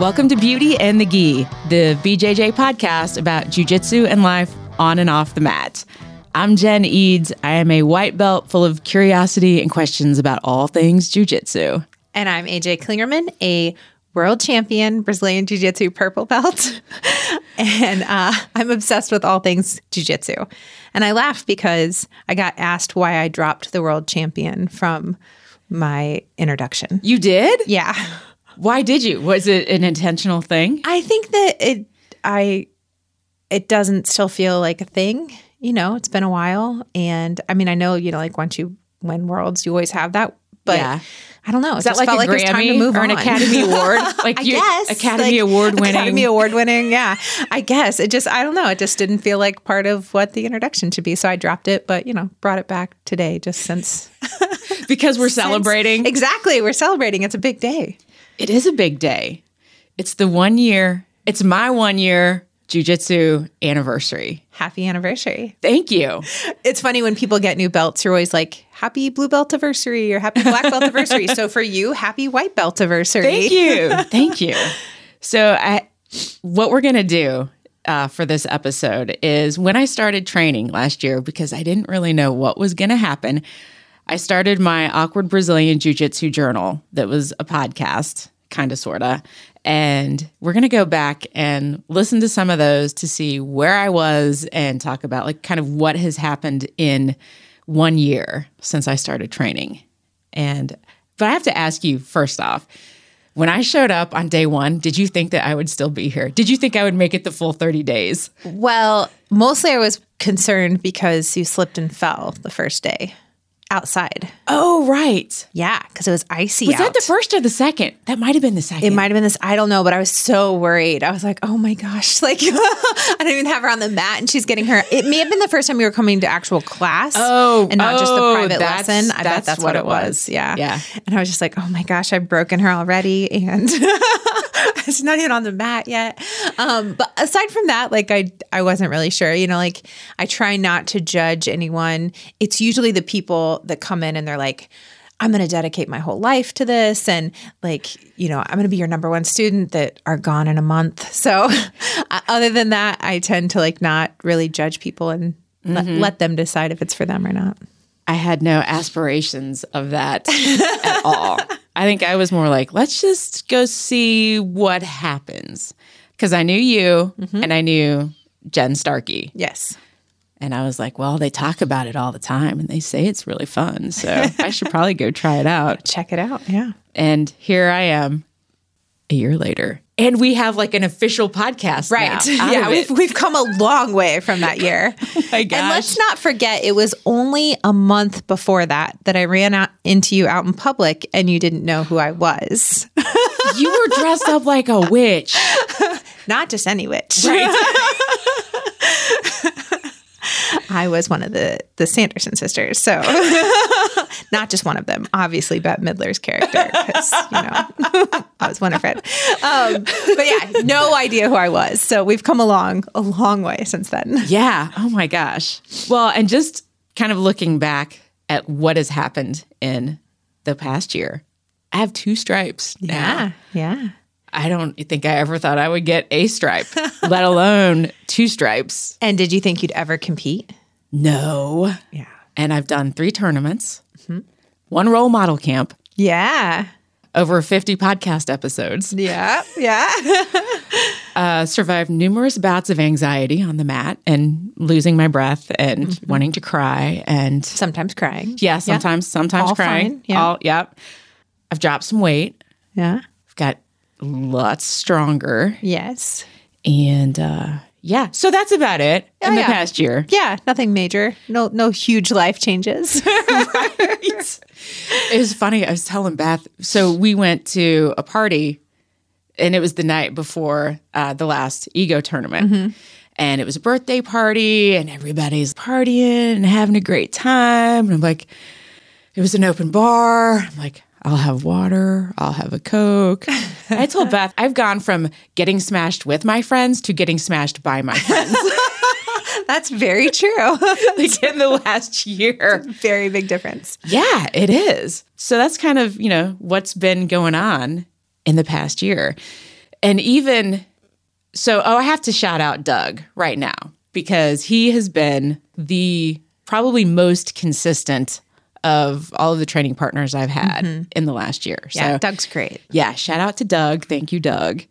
Welcome to Beauty and the Gi, the BJJ podcast about jujitsu and life on and off the mat. I'm Jen Eads. I am a white belt full of curiosity and questions about all things jujitsu. And I'm AJ Klingerman, a world champion Brazilian Jiu Jitsu purple belt. and uh, I'm obsessed with all things Jiu Jitsu. And I laugh because I got asked why I dropped the world champion from my introduction. You did? Yeah. Why did you? Was it an intentional thing? I think that it, I, it doesn't still feel like a thing. You know, it's been a while. And I mean, I know, you know, like once you win worlds, you always have that. But Yeah. I don't know. Is that like a like it's time to Grammy move or an on. Academy Award? Like I you- guess Academy like, Award winning. Academy Award winning. Yeah, I guess it just I don't know. It just didn't feel like part of what the introduction should be, so I dropped it. But you know, brought it back today just since because we're celebrating. exactly. We're celebrating. It's a big day. It is a big day. It's the one year, it's my one year jujitsu anniversary. Happy anniversary! Thank you. It's funny when people get new belts. You're always like, "Happy blue belt anniversary" or "Happy black belt anniversary." So for you, happy white belt anniversary. Thank you. Thank you. So, I, what we're going to do uh, for this episode is when I started training last year, because I didn't really know what was going to happen, I started my Awkward Brazilian Jiu Jitsu journal that was a podcast, kind of, sort of. And we're going to go back and listen to some of those to see where I was and talk about, like, kind of what has happened in one year since I started training. And, but I have to ask you first off, when I showed up on day one, did you think that I would still be here? Did you think I would make it the full 30 days? Well, mostly I was concerned because you slipped and fell the first day outside. Oh, right. Yeah, because it was icy Was out. that the first or the second? That might have been the second. It might have been this. I don't know, but I was so worried. I was like, "Oh my gosh!" Like, I don't even have her on the mat, and she's getting her. It may have been the first time you were coming to actual class. Oh, and not just a oh, private that's- lesson. I bet that's that's what what, it it was. was. Yeah, Yeah. And I was just like, "Oh my gosh, I've broken her already," and she's not even on the mat yet. Um, but aside from that, like, I I wasn't really sure. You know, like I try not to judge anyone. It's usually the people that come in and they're like. I'm going to dedicate my whole life to this. And, like, you know, I'm going to be your number one student that are gone in a month. So, uh, other than that, I tend to like not really judge people and let, let them decide if it's for them or not. I had no aspirations of that at all. I think I was more like, let's just go see what happens. Because I knew you mm-hmm. and I knew Jen Starkey. Yes. And I was like, well, they talk about it all the time and they say it's really fun. So I should probably go try it out. Check it out. Yeah. And here I am a year later. And we have like an official podcast. Right. now yeah. We've, we've come a long way from that year. Oh my And let's not forget, it was only a month before that that I ran out into you out in public and you didn't know who I was. you were dressed up like a witch. Not just any witch. I was one of the the Sanderson sisters, so not just one of them. Obviously, Bette Midler's character, because you know I was one Winifred. Um, but yeah, no idea who I was. So we've come along a long way since then. Yeah. Oh my gosh. Well, and just kind of looking back at what has happened in the past year, I have two stripes. now. yeah. I don't think I ever thought I would get a stripe, let alone two stripes. And did you think you'd ever compete? No. Yeah. And I've done three tournaments, one role model camp, Yeah. over 50 podcast episodes, Yeah. Yeah. uh, survived numerous bouts of anxiety on the mat and losing my breath and wanting to cry. And Sometimes crying. yeah, sometimes, sometimes All crying. fine, yeah. All, yep. I've dropped some weight. Yeah. I've got lots stronger. Yes. And uh, yeah, so that's about it in the yeah. past year. Yeah. Nothing major. No. No huge life changes. It was funny. I was telling Beth. So we went to a party, and it was the night before uh, the last ego tournament. And it was a birthday party, and everybody's partying and having a great time. And I'm like, it was an open bar. I'm like, I'll have water. I'll have a Coke. I told Beth, I've gone from getting smashed with my friends to getting smashed by my friends That's very true. like in the last year. very big difference. Yeah, it is. So that's kind of, you know, what's been going on in the past year. and even so, oh, I have to shout out Doug right now because he has been the probably most consistent of all of the training partners I've had in the last year. Yeah, so, Doug's great. yeah, shout out to Doug. Thank you, Doug.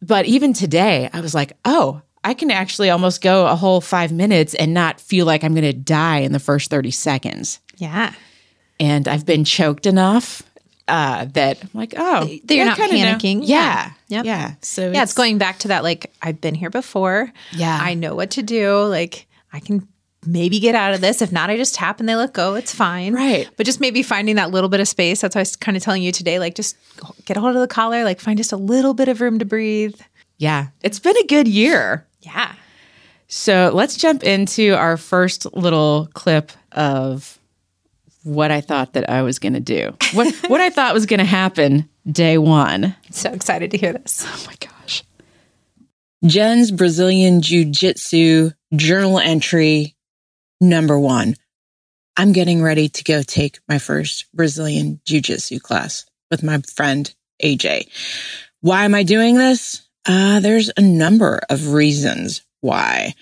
But even today, I was like, oh, I can actually almost go a whole five minutes and not feel like I'm going to die in the first 30 seconds. Yeah. And I've been choked enough uh, that I'm like, oh, That you're I not kinda know. panicking. Yeah. Yep. Yeah. So Yeah, it's going back to that like I've been here before. Yeah. I know what to do. Like I can maybe get out of this. If not, I just tap and they let go. It's fine. Right. But just maybe finding that little bit of space. That's why I was kind of telling you today, like just get a hold of the collar, like find just a little bit of room to breathe. Yeah. It's been a good year. Yeah. So let's jump into our first little clip of what I thought that I was going to do. What what I thought was going to happen day 1. So excited to hear this. Oh my gosh. Jen's Brazilian Jiu Jitsu journal entry number one. I'm getting ready to go take my first Brazilian Jiu Jitsu class with my friend AJ. Why am I doing this? Uh, there's a number of reasons why.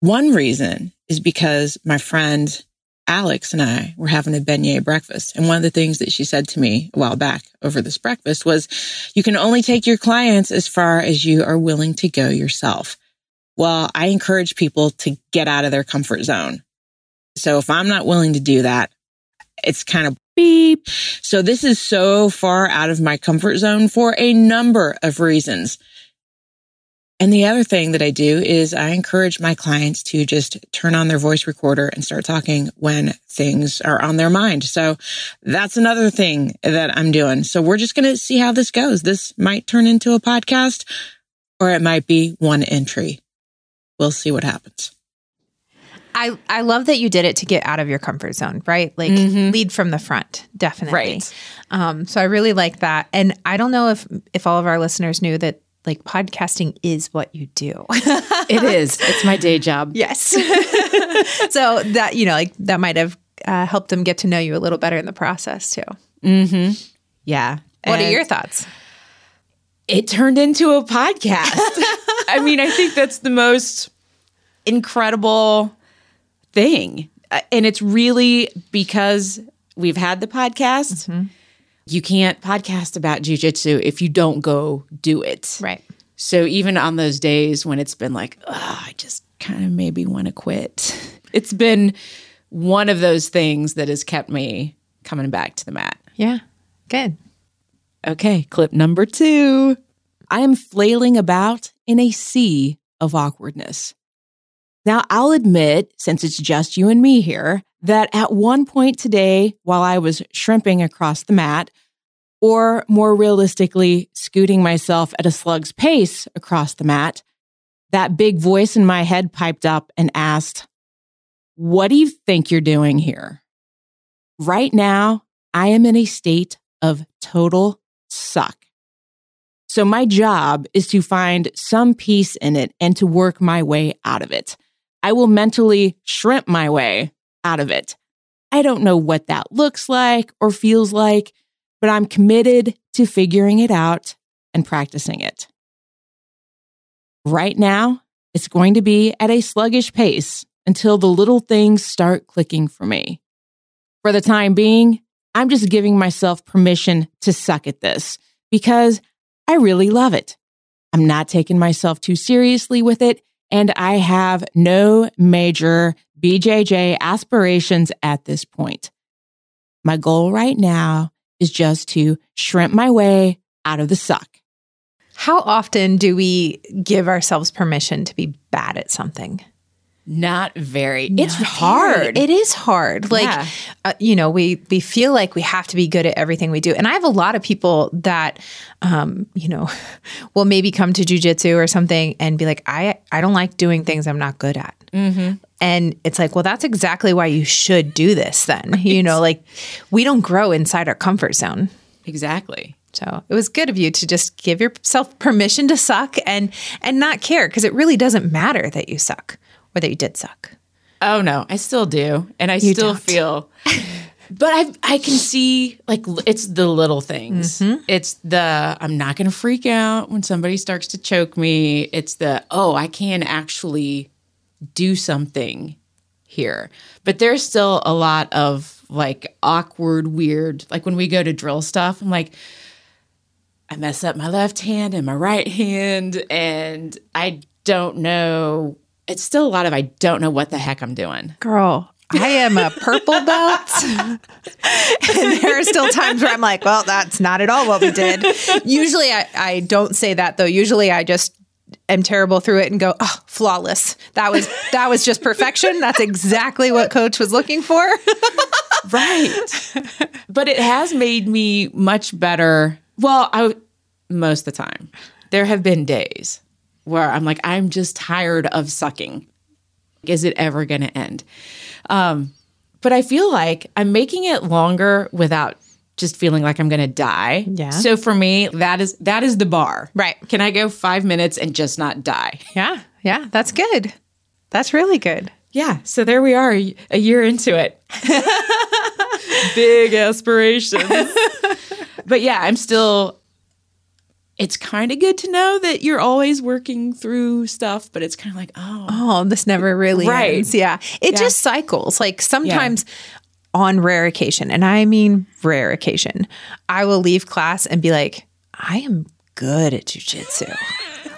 One reason is because my friend Alex and I were having a beignet breakfast. And one of the things that she said to me a while back over this breakfast was, you can only take your clients as far as you are willing to go yourself. Well, I encourage people to get out of their comfort zone. So if I'm not willing to do that, it's kind of beep. So this is so far out of my comfort zone for a number of reasons. And the other thing that I do is I encourage my clients to just turn on their voice recorder and start talking when things are on their mind. So that's another thing that I'm doing. So we're just going to see how this goes. This might turn into a podcast or it might be one entry. We'll see what happens. I, I love that you did it to get out of your comfort zone, right? Like lead from the front, definitely. Right. Um, so I really like that. And I don't know if if all of our listeners knew that like podcasting is what you do. It is. It's my day job. yes. so that you know, like that might have uh, helped them get to know you a little better in the process too. Yeah. What are your thoughts? It turned into a podcast. I mean, I think that's the most incredible thing. Uh, And it's really because we've had the podcast. You can't podcast about jujitsu if you don't go do it. Right. So even on those days when it's been like, oh, I just kind of maybe want to quit, it's been one of those things that has kept me coming back to the mat. Yeah. Good. Okay, clip number two. I am flailing about in a sea of awkwardness. Now, I'll admit, since it's just you and me here, that at one point today, while I was shrimping across the mat, or more realistically, scooting myself at a slug's pace across the mat, that big voice in my head piped up and asked, What do you think you're doing here? Right now, I am in a state of total suck. So my job is to find some peace in it and to work my way out of it. I will mentally shrimp my way out of it. I don't know what that looks like or feels like, but I'm committed to figuring it out and practicing it. Right now, it's going to be at a sluggish pace until the little things start clicking for me. For the time being, I'm just giving myself permission to suck at this because I really love it. I'm not taking myself too seriously with it, and I have no major BJJ aspirations at this point. My goal right now is just to shrimp my way out of the suck. How often do we give ourselves permission to be bad at something? Not very. it's hard. very. It is hard. Like, Yeah. uh, you know, we we feel like we have to be good at everything we do, and I have a lot of people that, um, you know, will maybe come to jujitsu or something and be like, I I don't like doing things I'm not good at. And it's like, well, that's exactly why you should do this. Then, you know, like we don't grow inside our comfort zone. exactly. So it was good of you to just give yourself permission to suck and and not care because it really doesn't matter that you suck or that you did suck. Oh no, I still do. And I still don't. feel But I I can see like it's the little things. Mm-hmm. It's the I'm not going to freak out when somebody starts to choke me. It's the oh, I can actually do something here. But there's still a lot of like awkward, weird. Like when we go to drill stuff, I'm like I mess up my left hand and my right hand and I don't know. It's still a lot of I don't know what the heck I'm doing. Girl, I am a purple belt. and there are still times where I'm like, well, that's not at all what we did. Usually I, I don't say that though. Usually I just am terrible through it and go, oh, flawless. That was that was just perfection. That's exactly what coach was looking for. Right. but it has made me much better. Well, I most of the time. There have been days where I'm like, I'm just tired of sucking. Is it ever going to end? Um, but I feel like I'm making it longer without just feeling like I'm going to die. Yeah. So for me, that is that is the bar. Right. Can I go 5 minutes and just not die? Yeah. Yeah. That's good. That's really good. Yeah. So there we are, a a year into it. Big aspirations. but yeah, I'm still. It's kind of good to know that you're always working through stuff, but it's kind of like, oh, Oh, this never really Right. ends. Yeah. It Yeah. just cycles. Like sometimes on rare occasion, and I mean rare occasion, I will leave class and be like, I am good at jujitsu.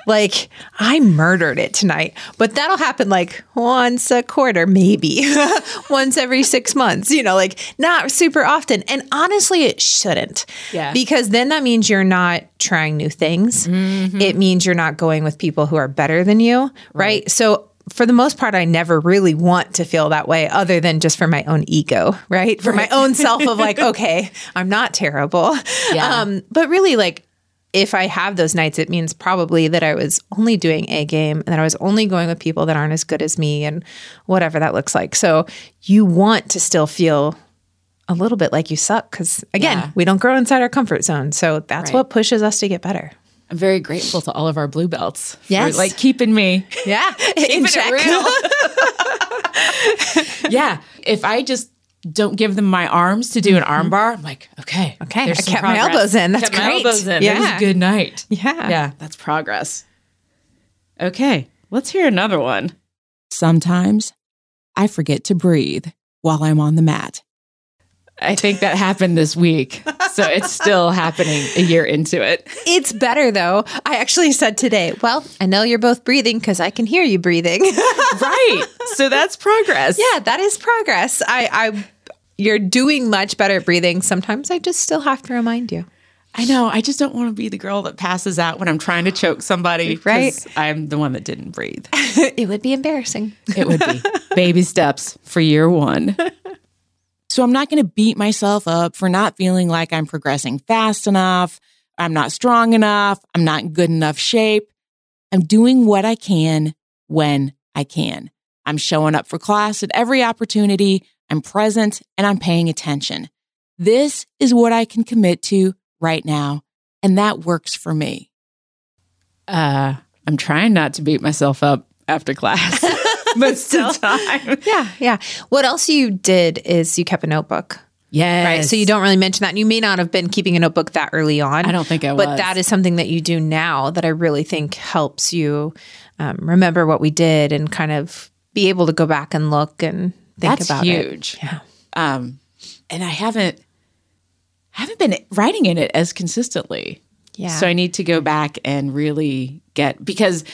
Like I murdered it tonight. But that'll happen like once a quarter, maybe once every six months, you know, like not super often. And honestly, it shouldn't. Yeah. Because then that means you're not trying new things. It means you're not going with people who are better than you. Right. So for the most part, I never really want to feel that way other than just for my own ego, right? For my own self of like, okay, I'm not terrible. Yeah. Um, but really, like, if I have those nights, it means probably that I was only doing a game and that I was only going with people that aren't as good as me and whatever that looks like. So you want to still feel a little bit like you suck because, again, Yeah. we don't grow inside our comfort zone. So that's Right. what pushes us to get better. I'm very grateful to all of our blue belts Yes. for like keeping me. Yeah. In it check. yeah. If I just don't give them my arms to do an mm-hmm. arm bar, I'm like, okay, Okay, there's I some kept my elbows in. That's kept my great. elbows in. Yeah. It was a good night. Yeah. Yeah, that's progress. Okay, let's hear another one. Sometimes I forget to breathe while I'm on the mat. I think that happened this week. So it's still happening a year into it. It's better though. I actually said today, well, I know you're both breathing because I can hear you breathing. Right. So that's progress. yeah, that is progress. I, I, you're doing much better at breathing. Sometimes I just still have to remind you. I know. I just don't want to be the girl that passes out when I'm trying to choke somebody. Right. I'm the one that didn't breathe. it would be embarrassing. It would be baby steps for year one. So I'm not going to beat myself up for not feeling like I'm progressing fast enough. I'm not strong enough. I'm not in good enough shape. I'm doing what I can when I can. I'm showing up for class at every opportunity. I'm present and I'm paying attention. This is what I can commit to right now. And that works for me. Uh, I'm trying not to beat myself up after class most of the time. Yeah, yeah. What else you did is you kept a notebook. Yes. Right. So you don't really mention that. And you may not have been keeping a notebook that early on. I don't think I But was. that is something that you do now that I really think helps you um, remember what we did and kind of be able to go back and look and think That's about it. huge. Yeah. Um, and I haven't haven't been writing in it as consistently. Yeah. So I need to go back and really get because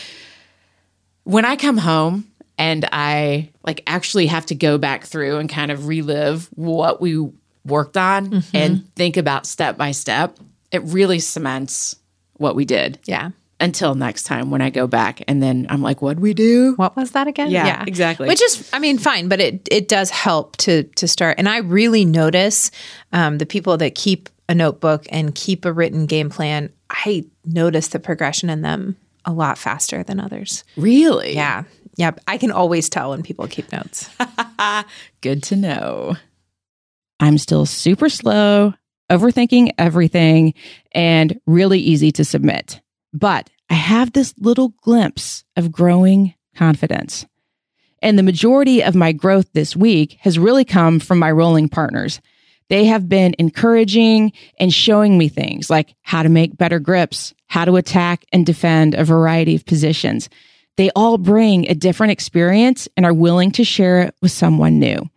when I come home and I like actually have to go back through and kind of relive what we worked on Mm-hmm. and think about step by step, it really cements what we did yeah. until next time when I go back and then I'm like, what'd we do? What was that again? Yeah, exactly. Which is, I mean, fine, but it it does help to to start. And I really notice um, the people that keep a notebook and keep a written game plan. I notice the progression in them a lot faster than others. Really? Yeah, yep. I can always tell when people keep notes. Good to know. I'm still super slow, overthinking everything, and really easy to submit. But I have this little glimpse of growing confidence. And the majority of my growth this week has really come from my rolling partners. They have been encouraging and showing me things like how to make better grips, how to attack and defend a variety of positions. They all bring a different experience and are willing to share it with someone new.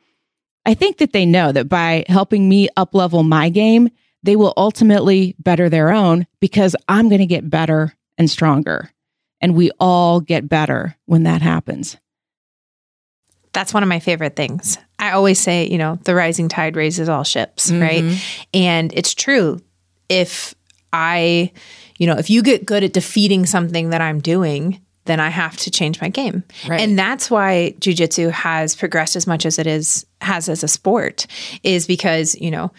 I think that they know that by helping me uplevel my game, they will ultimately better their own because I'm going to get better and stronger. And we all get better when that happens. That's one of my favorite things. I always say, you know, the rising tide raises all ships, mm-hmm. right? And it's true. If I, you know, if you get good at defeating something that I'm doing, then I have to change my game. Right. And that's why jujitsu has progressed as much as it is has as a sport, is because, you know,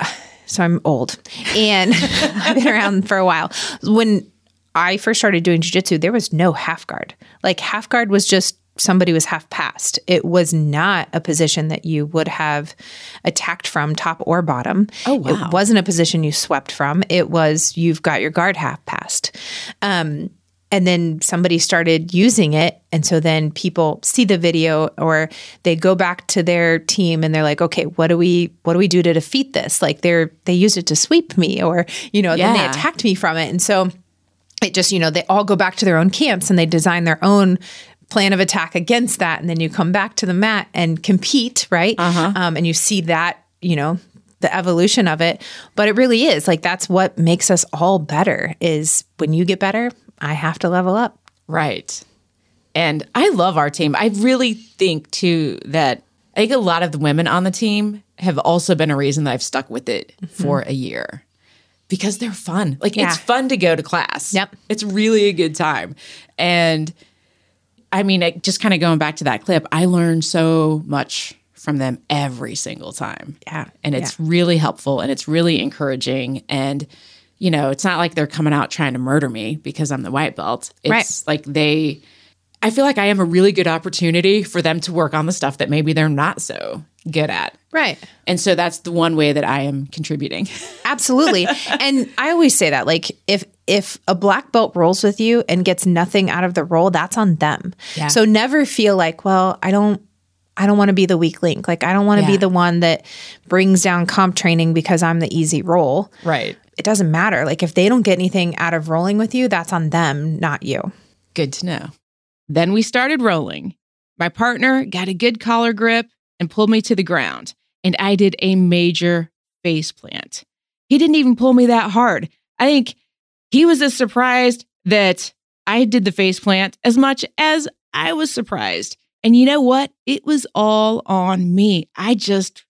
so I'm old and I've been around for a while. When I first started doing jujitsu, there was no half guard. Like half guard was just somebody was half past. It was not a position that you would have attacked from top or bottom. Oh, wow. It wasn't a position you swept from. It was you've got your guard half past. Um, and then somebody started using it. And so then people see the video or they go back to their team and they're like okay what do we what do we do to defeat this? Like they're they used it to sweep me or you know yeah. then they attacked me from it. And so it just you know they all go back to their own camps and they design their own plan of attack against that. And then you come back to the mat and compete right? Uh-huh. um, and you see that you know the evolution of it. But it really is. Like that's what makes us all better is when you get better I have to level up. Right. And I love our team. I really think too that I think a lot of the women on the team have also been a reason that I've stuck with it mm-hmm. for a year because they're fun. Like yeah. it's fun to go to class. Yep. It's really a good time. And I mean, just kind of going back to that clip, I learned so much from them every single time. Yeah. And it's yeah. really helpful and it's really encouraging. And you know, it's not like they're coming out trying to murder me because I'm the white belt. It's right. like they, I feel like I am a really good opportunity for them to work on the stuff that maybe they're not so good at. Right. And so that's the one way that I am contributing. Absolutely. and I always say that like if if a black belt rolls with you and gets nothing out of the roll, that's on them. Yeah. So never feel like, well, I don't I don't want to be the weak link. Like I don't want to yeah. be the one that brings down comp training because I'm the easy roll. Right it doesn't matter. Like if they don't get anything out of rolling with you, that's on them, not you. Good to know. Then we started rolling. My partner got a good collar grip and pulled me to the ground, and I did a major face plant. He didn't even pull me that hard. I think he was as surprised that I did the face plant as much as I was surprised. And you know what? It was all on me. I just,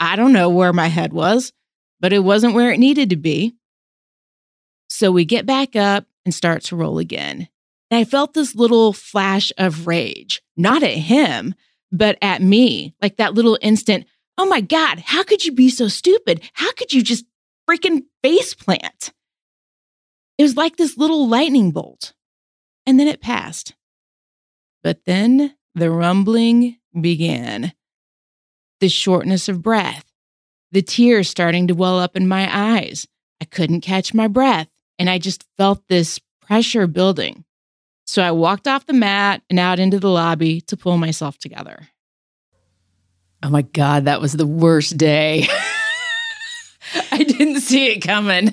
I don't know where my head was but it wasn't where it needed to be. So we get back up and start to roll again. And I felt this little flash of rage, not at him, but at me, like that little instant, oh my God, how could you be so stupid? How could you just freaking face plant? It was like this little lightning bolt. And then it passed. But then the rumbling began. The shortness of breath, the tears starting to well up in my eyes. I couldn't catch my breath, and I just felt this pressure building. So I walked off the mat and out into the lobby to pull myself together. Oh my God, that was the worst day. I didn't see it coming.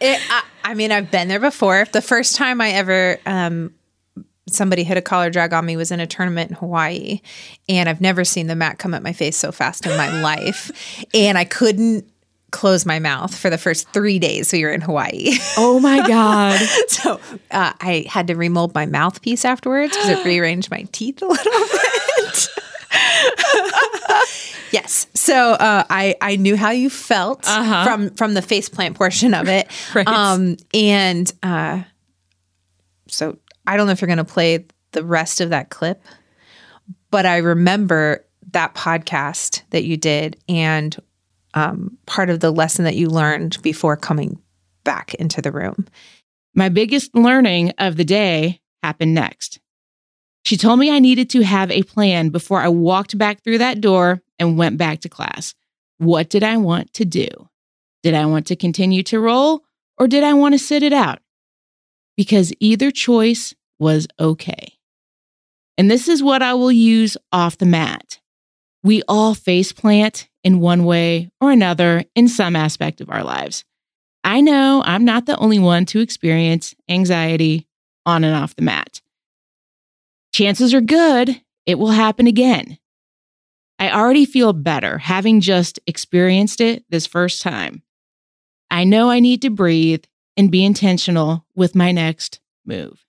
It, I, I, mean, I've been there before. The first time I ever um, somebody hit a collar drag on me was in a tournament in Hawaii. And I've never seen the mat come at my face so fast in my life. And I couldn't close my mouth for the first three days we were in Hawaii. Oh my God. so uh, I had to remold my mouthpiece afterwards because it rearranged my teeth a little bit. yes. So uh, I I knew how you felt uh-huh. from from the faceplant portion of it. right. Um and uh so I don't know if you're going to play the rest of that clip, but I remember that podcast that you did and um, part of the lesson that you learned before coming back into the room. My biggest learning of the day happened next. She told me I needed to have a plan before I walked back through that door and went back to class. What did I want to do? Did I want to continue to roll or did I want to sit it out? Because either choice was okay. And this is what I will use off the mat. We all face plant in one way or another in some aspect of our lives. I know I'm not the only one to experience anxiety on and off the mat. Chances are good it will happen again. I already feel better having just experienced it this first time. I know I need to breathe and be intentional with my next move.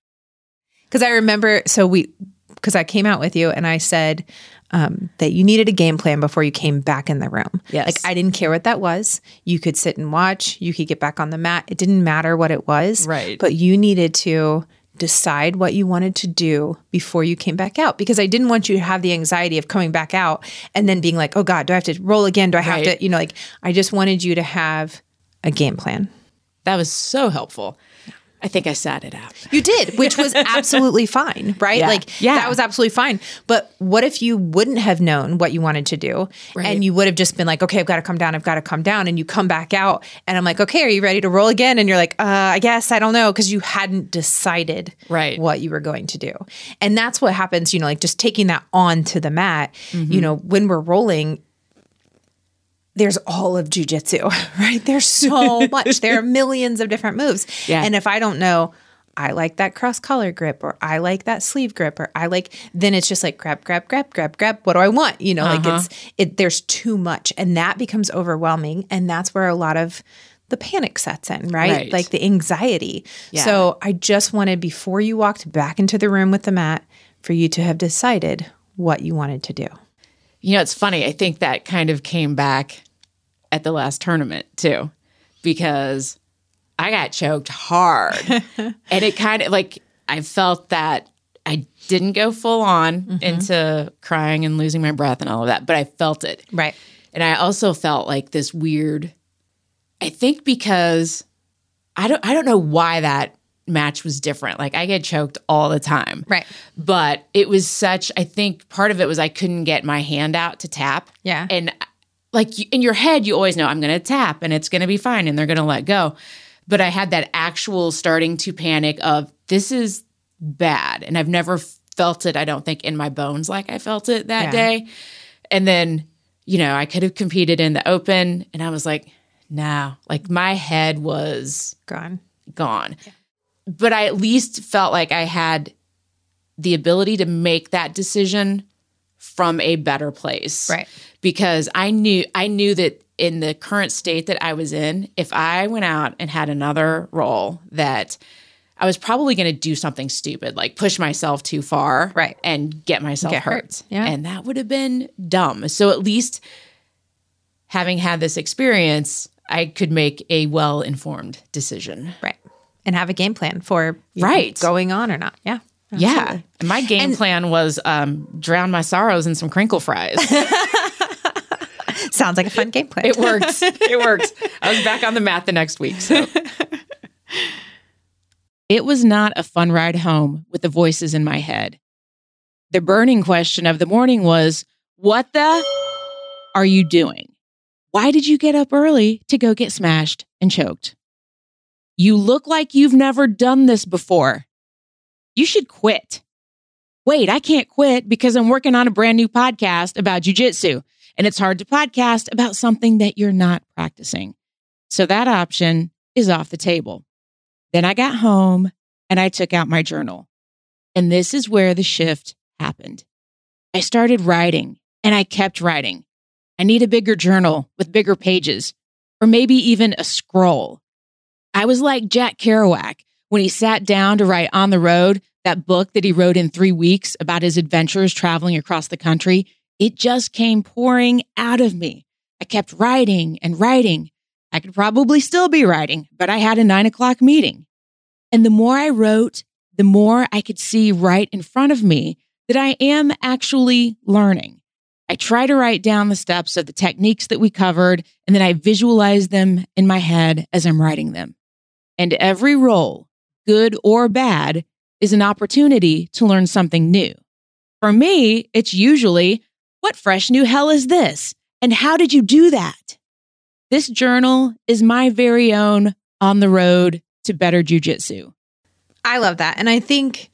Because I remember, so we, because I came out with you and I said um, that you needed a game plan before you came back in the room. Yes. Like I didn't care what that was. You could sit and watch, you could get back on the mat. It didn't matter what it was. Right. But you needed to decide what you wanted to do before you came back out because I didn't want you to have the anxiety of coming back out and then being like, oh God, do I have to roll again? Do I have Right. to, you know, like I just wanted you to have a game plan. That was so helpful. I think I sat it out. You did, which was absolutely fine, right? Yeah. Like Yeah. that was absolutely fine. But what if you wouldn't have known what you wanted to do Right. and you would have just been like, okay, I've got to come down, I've got to come down and you come back out and I'm like, okay, are you ready to roll again? And you're like, uh, I guess I don't know because you hadn't decided Right. what you were going to do. And that's what happens, you know, like just taking that onto the mat, you know, when we're rolling there's all of jujitsu, right? There's so much. There are millions of different moves. Yeah. And if I don't know, I like that cross collar grip or I like that sleeve grip or I like then it's just like grab, grab, grab, grab, grab. What do I want? You know, like it's uh-huh. it there's too much and that becomes overwhelming. And that's where a lot of the panic sets in, right? Right. Like the anxiety. Yeah. So I just wanted before you walked back into the room with the mat for you to have decided what you wanted to do. You know, it's funny. I think that kind of came back at the last tournament too, because I got choked hard. and it kind of like, I felt that I didn't go full on mm-hmm. into crying and losing my breath and all of that, but I felt it. Right. And I also felt like this weird, I think because I don't, I don't know why that match was different. Like I get choked all the time. Right. But it was such, I think part of it was I couldn't get my hand out to tap. Yeah. And like in your head, you always know I'm going to tap and it's going to be fine and they're going to let go. But I had that actual starting to panic of this is bad. And I've never felt it, I don't think, in my bones like I felt it that Yeah. day. And then, you know, I could have competed in the open and I was like, no, like my head was Gone. gone. But I at least felt like I had the ability to make that decision from a better place. Right. Because I knew I knew that in the current state that I was in, if I went out and had another role that I was probably going to do something stupid, like push myself too far, Right. and get myself Get hurt. hurt. Yeah. and that would have been dumb. So at least having had this experience, I could make a well informed decision. Right. And have a game plan for Right. going on or not. Yeah. Yeah. My game plan was um, drown my sorrows in some crinkle fries. Sounds like a fun game plan. it works. It works. I was back on the mat the next week. So it was not a fun ride home with the voices in my head. The burning question of the morning was, What the are you doing? Why did you get up early to go get smashed and choked? You look like you've never done this before. You should quit. Wait, I can't quit because I'm working on a brand new podcast about jujitsu, and it's hard to podcast about something that you're not practicing. So that option is off the table. Then I got home and I took out my journal. And this is where the shift happened. I started writing and I kept writing. I need a bigger journal with bigger pages, or maybe even a scroll. I was like Jack Kerouac when he sat down to write On the Road, that book that he wrote in three weeks about his adventures traveling across the country. It just came pouring out of me. I kept writing and writing. I could probably still be writing, but I had a nine o'clock meeting. And the more I wrote, the more I could see right in front of me that I am actually learning. I try to write down the steps of the techniques that we covered, and then I visualize them in my head as I'm writing them. And every role, good or bad, is an opportunity to learn something new. For me, it's usually, what fresh new hell is this? And how did you do that? This journal is my very own on the road to better jujitsu. I love that. And I think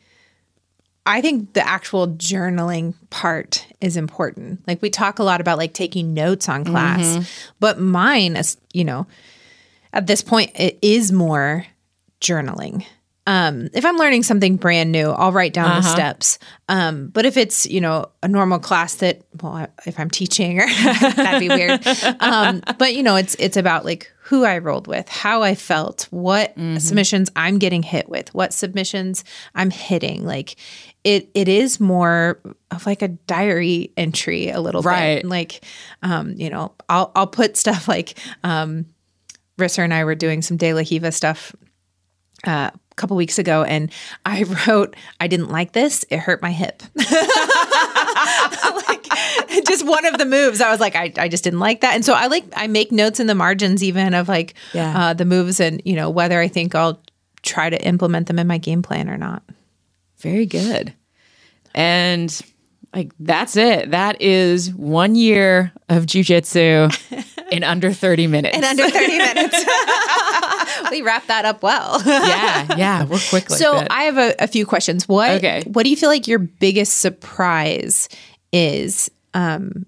I think the actual journaling part is important. Like we talk a lot about like taking notes on class, mm-hmm. but mine is, you know, at this point it is more journaling. Um, if I'm learning something brand new, I'll write down the steps. Um, but if it's, you know, a normal class that, well, I- if I'm teaching or that'd be weird. Um, but you know, it's, it's about like who I rolled with, how I felt, what submissions I'm getting hit with, what submissions I'm hitting. Like it, it is more of like a diary entry a little Right. bit. Like, um, you know, I'll, I'll put stuff like, um, Risser and I were doing some De La Riva stuff uh, couple weeks ago, and I wrote, "I didn't like this. It hurt my hip." like just one of the moves. I was like, I, I just didn't like that, and so I like I make notes in the margins even of like Yeah. uh, the moves and you know whether I think I'll try to implement them in my game plan or not. Very good. And like that's it. That is one year of jujitsu in under 30 minutes. In under thirty minutes, we wrap that up well. yeah, yeah, we're quick like so that. I have a, a few questions. What Okay. what do you feel like your biggest surprise is um,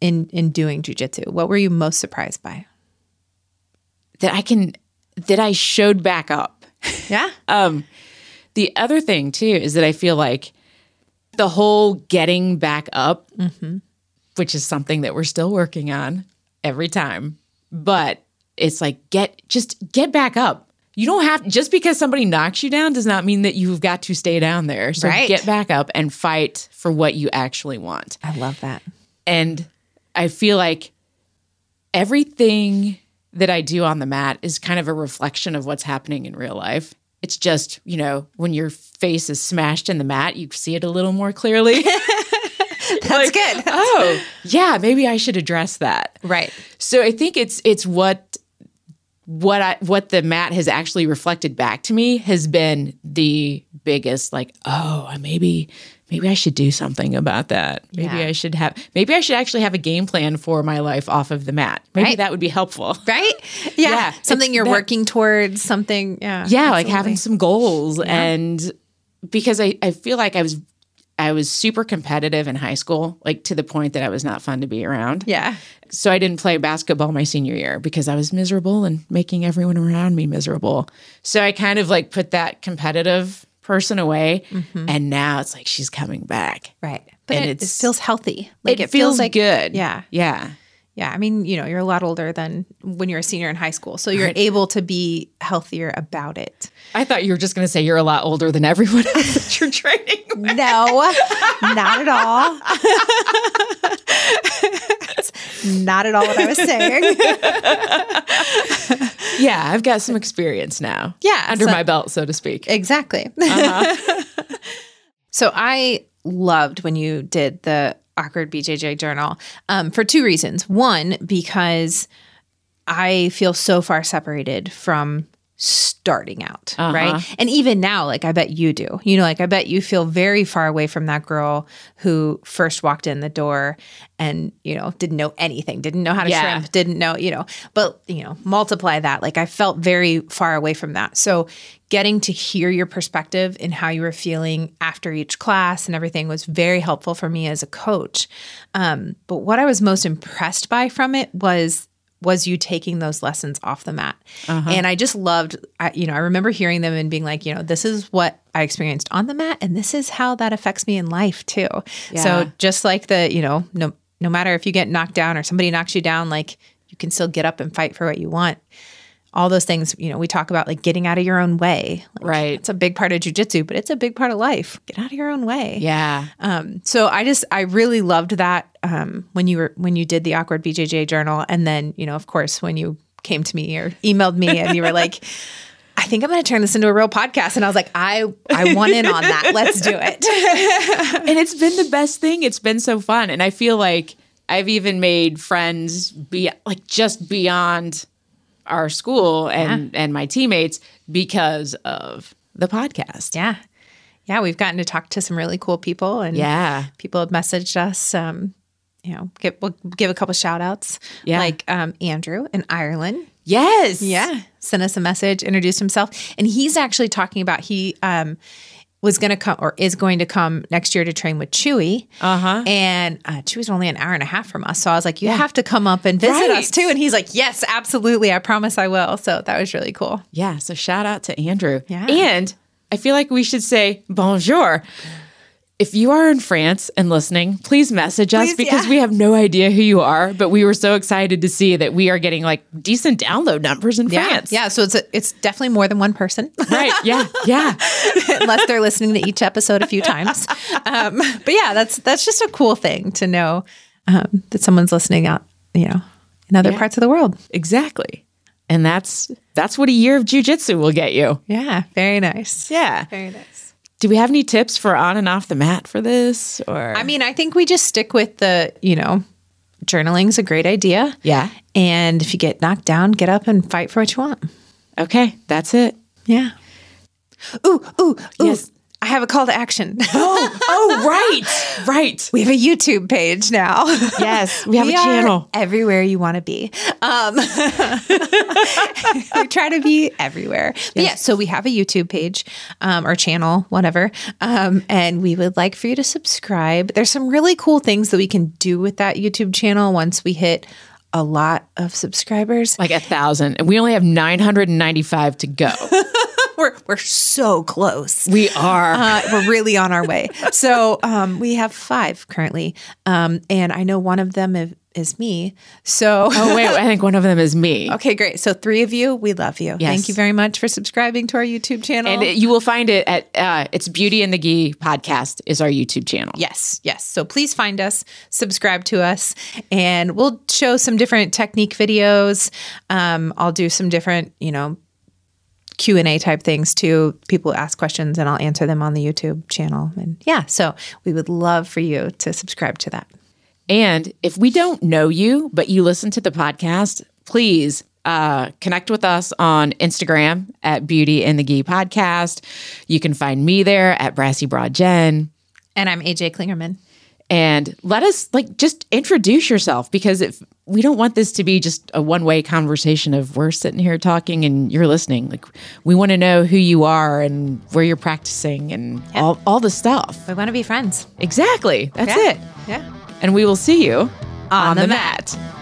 in in doing jujitsu? What were you most surprised by? that I can that I showed back up. Yeah, Um the other thing too is that I feel like the whole getting back up, mm-hmm. which is something that we're still working on every time, but it's like get just get back up. You don't have just because somebody knocks you down does not mean that you've got to stay down there. So Right. get back up and fight for what you actually want. I love that. And I feel like everything that I do on the mat is kind of a reflection of what's happening in real life. It's just, you know, when your face is smashed in the mat, you see it a little more clearly. That's good. oh, yeah, maybe I should address that. Right. So I think it's it's what what I what the mat has actually reflected back to me has been the biggest like oh maybe maybe I should do something about that maybe Yeah. I should have maybe I should actually have a game plan for my life off of the mat maybe Right. that would be helpful Right. Yeah. Yeah, Something you're that- working towards. Something. Yeah. yeah like having some goals and because I, I feel like I was I was super competitive in high school like to the point that I was not fun to be around Yeah. so I didn't play basketball my senior year because I was miserable and making everyone around me miserable. So I kind of like put that competitive person away mm-hmm. and now it's like she's coming back. Right. But And it, it feels healthy. Like it, feels, like good. Yeah. Yeah. Yeah. I mean, you know, you're a lot older than when you're a senior in high school. So you're able to be healthier about it. I thought you were just going to say you're a lot older than everyone else that you're training with. No, not at all. Not at all what I was saying. Yeah, I've got some experience now. Yeah, Under so- my belt, so to speak. Exactly. Uh-huh. so I loved when you did the awkward BJJ journal um, for two reasons. One, because I feel so far separated from starting out, right? And even now, like I bet you do. You know, like I bet you feel very far away from that girl who first walked in the door and, you know, didn't know anything, didn't know how to Yeah. shrimp, didn't know, you know, but, you know, multiply that. Like I felt very far away from that. So getting to hear your perspective and how you were feeling after each class and everything was very helpful for me as a coach. Um, but what I was most impressed by from it was was you taking those lessons off the mat. Uh-huh. And I just loved, I, you know, I remember hearing them and being like, you know, this is what I experienced on the mat and this is how that affects me in life too. Yeah. So just like the, you know, no no matter if you get knocked down or somebody knocks you down, like you can still get up and fight for what you want. All those things, you know, we talk about like getting out of your own way. Like, Right. It's a big part of jujitsu, but it's a big part of life. Get out of your own way. Yeah. Um, so I just I really loved that um, when you were when you did the awkward BJJ journal, and then you know of course when you came to me or emailed me and you were like, I think I'm going to turn this into a real podcast, and I was like, I I want in on that. Let's do it. and it's been the best thing. It's been so fun. And I feel like I've even made friends be like just beyond our school and and my teammates because of the podcast. yeah, yeah, we've gotten to talk to some really cool people, and Yeah. people have messaged us. Um, you know, give, we'll give a couple shout outs. Yeah. Like um, Andrew in Ireland. Yes. Yeah. Sent us a message, introduced himself. And he's actually talking about he um was going to come or is going to come next year to train with Chewy. Uh-huh. And uh, Chewy's only an hour and a half from us. So I was like, you have to come up and visit Right. us too. And he's like, yes, absolutely. I promise I will. So that was really cool. Yeah. So shout out to Andrew. Yeah. And I feel like we should say bonjour. If you are in France and listening, please message us Please, because yeah. we have no idea who you are, but we were so excited to see that we are getting like decent download numbers in France. Yeah. So it's, a, it's definitely more than one person. Right. Yeah. Yeah. unless they're listening to each episode a few times. Um, but yeah, that's that's just a cool thing to know um, that someone's listening out, you know, in other Yeah. parts of the world. exactly. And that's that's what a year of jujitsu will get you. Yeah, very nice. Yeah. Very nice. Do we have any tips for on and off the mat for this? Or I mean, I think we just stick with the, you know, journaling's a great idea. Yeah. And if you get knocked down, get up and fight for what you want. Okay, that's it. Yeah. Ooh, ooh, ooh. Yes. I have a call to action. Oh, oh, right. Right. we have a YouTube page now. Yes, we have a are channel. everywhere you want to be. Um, we try to be everywhere. But yeah, so we have a YouTube page um, or channel, whatever, um, and we would like for you to subscribe. There's some really cool things that we can do with that YouTube channel once we hit a lot of subscribers. Like a thousand. And we only have 995 to go. We're we're so close. We are. Uh, we're really on our way. So um, we have five currently, um, and I know one of them is, is me. So oh, wait, I think one of them is me. Okay, great. So three of you, we love you. Yes. Thank you very much for subscribing to our YouTube channel. And it- you will find it at uh, it's Beauty and the Gi podcast is our YouTube channel. yes, yes. So please find us, subscribe to us, and we'll show some different technique videos. Um, I'll do some different, you know, Q and A type things too. People ask questions, and I'll answer them on the YouTube channel. And yeah, so we would love for you to subscribe to that. And if we don't know you, but you listen to the podcast, please uh, connect with us on Instagram at Beauty and the Gi podcast. You can find me there at Brassy Broad Jen. And I'm AJ Klingerman. and let us like just introduce yourself because if we don't want this to be just a one-way conversation of we're sitting here talking and you're listening like we want to know who you are and where you're practicing and all, all the stuff We want to be friends. exactly that's Yeah. it Yeah. and we will see you On on, the the mat. mat.